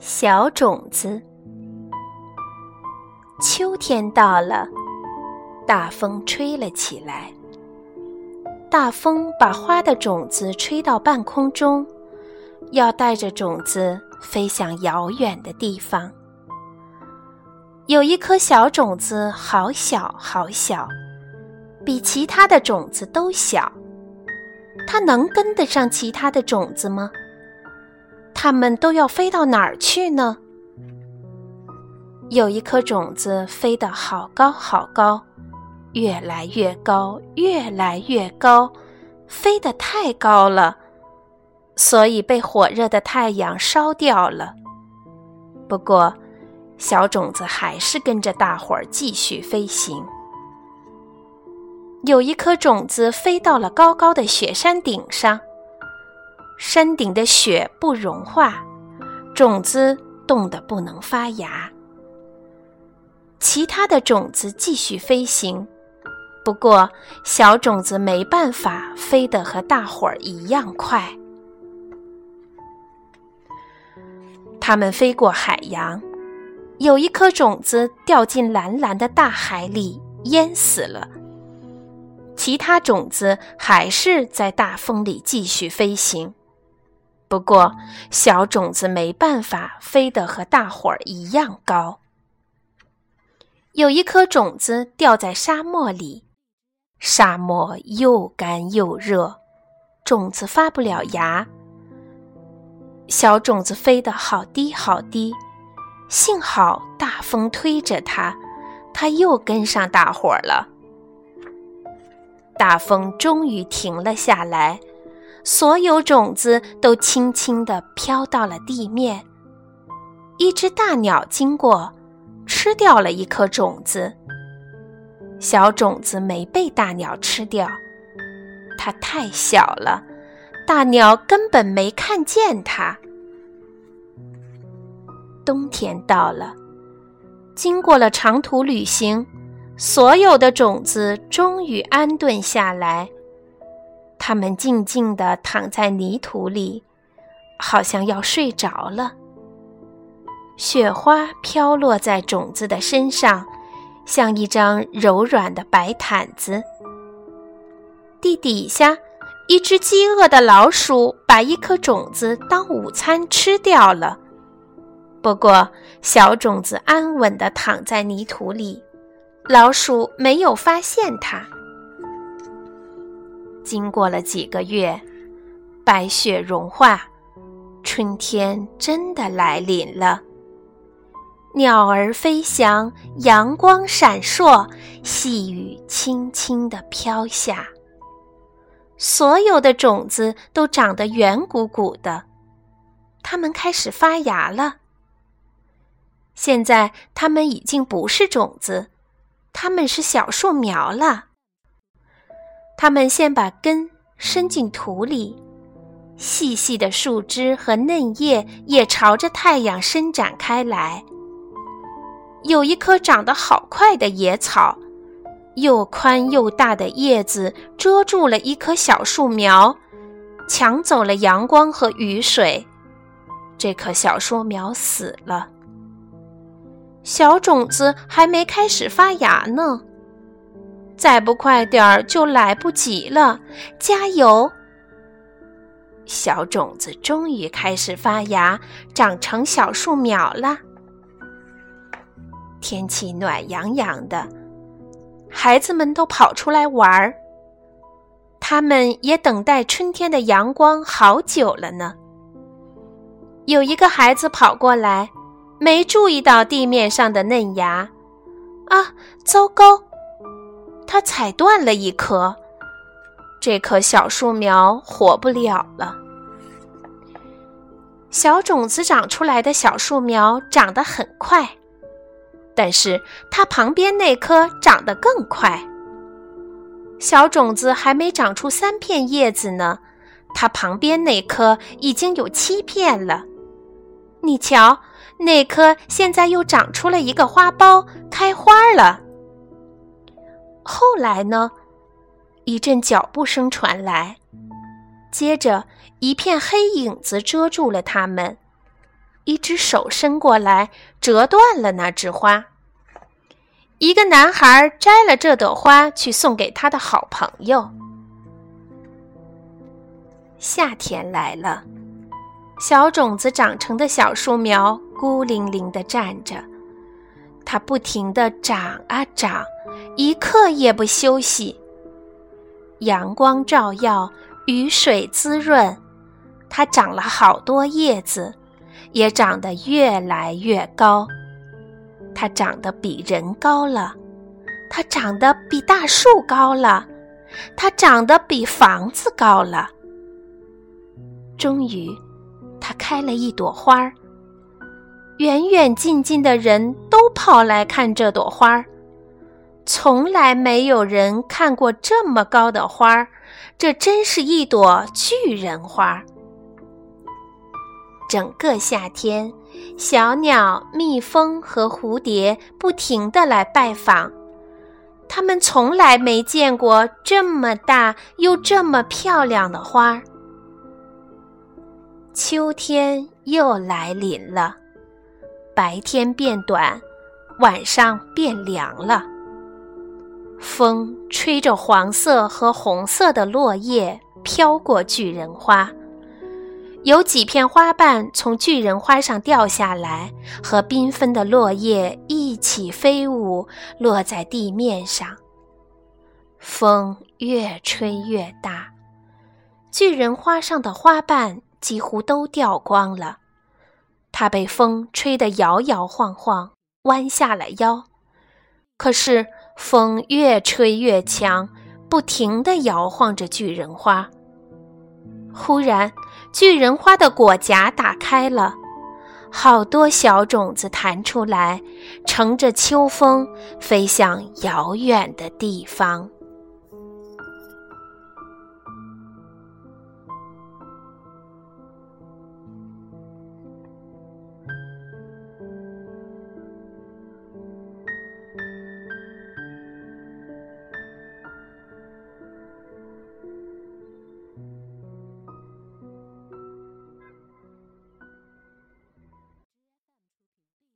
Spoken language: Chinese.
小种子。秋天到了，大风吹了起来。大风把花的种子吹到半空中，要带着种子飞向遥远的地方。有一颗小种子，好小好小，比其他的种子都小。它能跟得上其他的种子吗？它们都要飞到哪儿去呢？有一颗种子飞得好高好高。越来越高，越来越高，飞得太高了，所以被火热的太阳烧掉了。不过，小种子还是跟着大伙儿继续飞行。有一颗种子飞到了高高的雪山顶上，山顶的雪不融化，种子冻得不能发芽。其他的种子继续飞行。不过，小种子没办法飞得和大伙儿一样快。它们飞过海洋，有一颗种子掉进蓝蓝的大海里，淹死了。其他种子还是在大风里继续飞行。不过，小种子没办法飞得和大伙儿一样高。有一颗种子掉在沙漠里。沙漠又干又热，种子发不了芽。小种子飞得好低好低，幸好大风推着它，它又跟上大伙儿了。大风终于停了下来，所有种子都轻轻地飘到了地面。一只大鸟经过，吃掉了一颗种子。小种子没被大鸟吃掉，它太小了，大鸟根本没看见它。冬天到了，经过了长途旅行，所有的种子终于安顿下来，它们静静地躺在泥土里，好像要睡着了。雪花飘落在种子的身上。像一张柔软的白毯子。地底下，一只饥饿的老鼠把一颗种子当午餐吃掉了。不过，小种子安稳地躺在泥土里，老鼠没有发现它。经过了几个月，白雪融化，春天真的来临了。鸟儿飞翔，阳光闪烁，细雨轻轻地飘下。所有的种子都长得圆鼓鼓的，它们开始发芽了。现在它们已经不是种子，它们是小树苗了。它们先把根伸进土里，细细的树枝和嫩叶也朝着太阳伸展开来。有一棵长得好快的野草，又宽又大的叶子遮住了一棵小树苗，抢走了阳光和雨水。这棵小树苗死了。小种子还没开始发芽呢，再不快点儿就来不及了。加油！小种子终于开始发芽，长成小树苗了。天气暖洋洋的，孩子们都跑出来玩儿。他们也等待春天的阳光好久了呢。有一个孩子跑过来，没注意到地面上的嫩芽，啊，糟糕！他踩断了一棵，这棵小树苗活不了了。小种子长出来的小树苗长得很快。但是它旁边那棵长得更快。小种子还没长出三片叶子呢，它旁边那棵已经有七片了。你瞧，那棵现在又长出了一个花苞，开花了。后来呢？一阵脚步声传来，接着，一片黑影子遮住了他们，一只手伸过来，折断了那枝花。一个男孩摘了这朵花去送给他的好朋友。夏天来了，小种子长成的小树苗孤零零地站着，它不停地长啊长，一刻也不休息。阳光照耀。雨水滋润，它长了好多叶子，也长得越来越高。它长得比人高了，它长得比大树高了，它长得比房子高了。终于，它开了一朵花儿。远远近近的人都跑来看这朵花儿。从来没有人看过这么高的花儿，这真是一朵巨人花。整个夏天，小鸟、蜜蜂和蝴蝶不停地来拜访，它们从来没见过这么大又这么漂亮的花儿。秋天又来临了，白天变短，晚上变凉了。风吹着黄色和红色的落叶飘过巨人花，有几片花瓣从巨人花上掉下来，和缤纷的落叶一起飞舞，落在地面上。风越吹越大，巨人花上的花瓣几乎都掉光了，它被风吹得摇摇晃晃，弯下了腰。可是。风越吹越强，不停地摇晃着巨人花。忽然，巨人花的果荚打开了，好多小种子弹出来，乘着秋风飞向遥远的地方。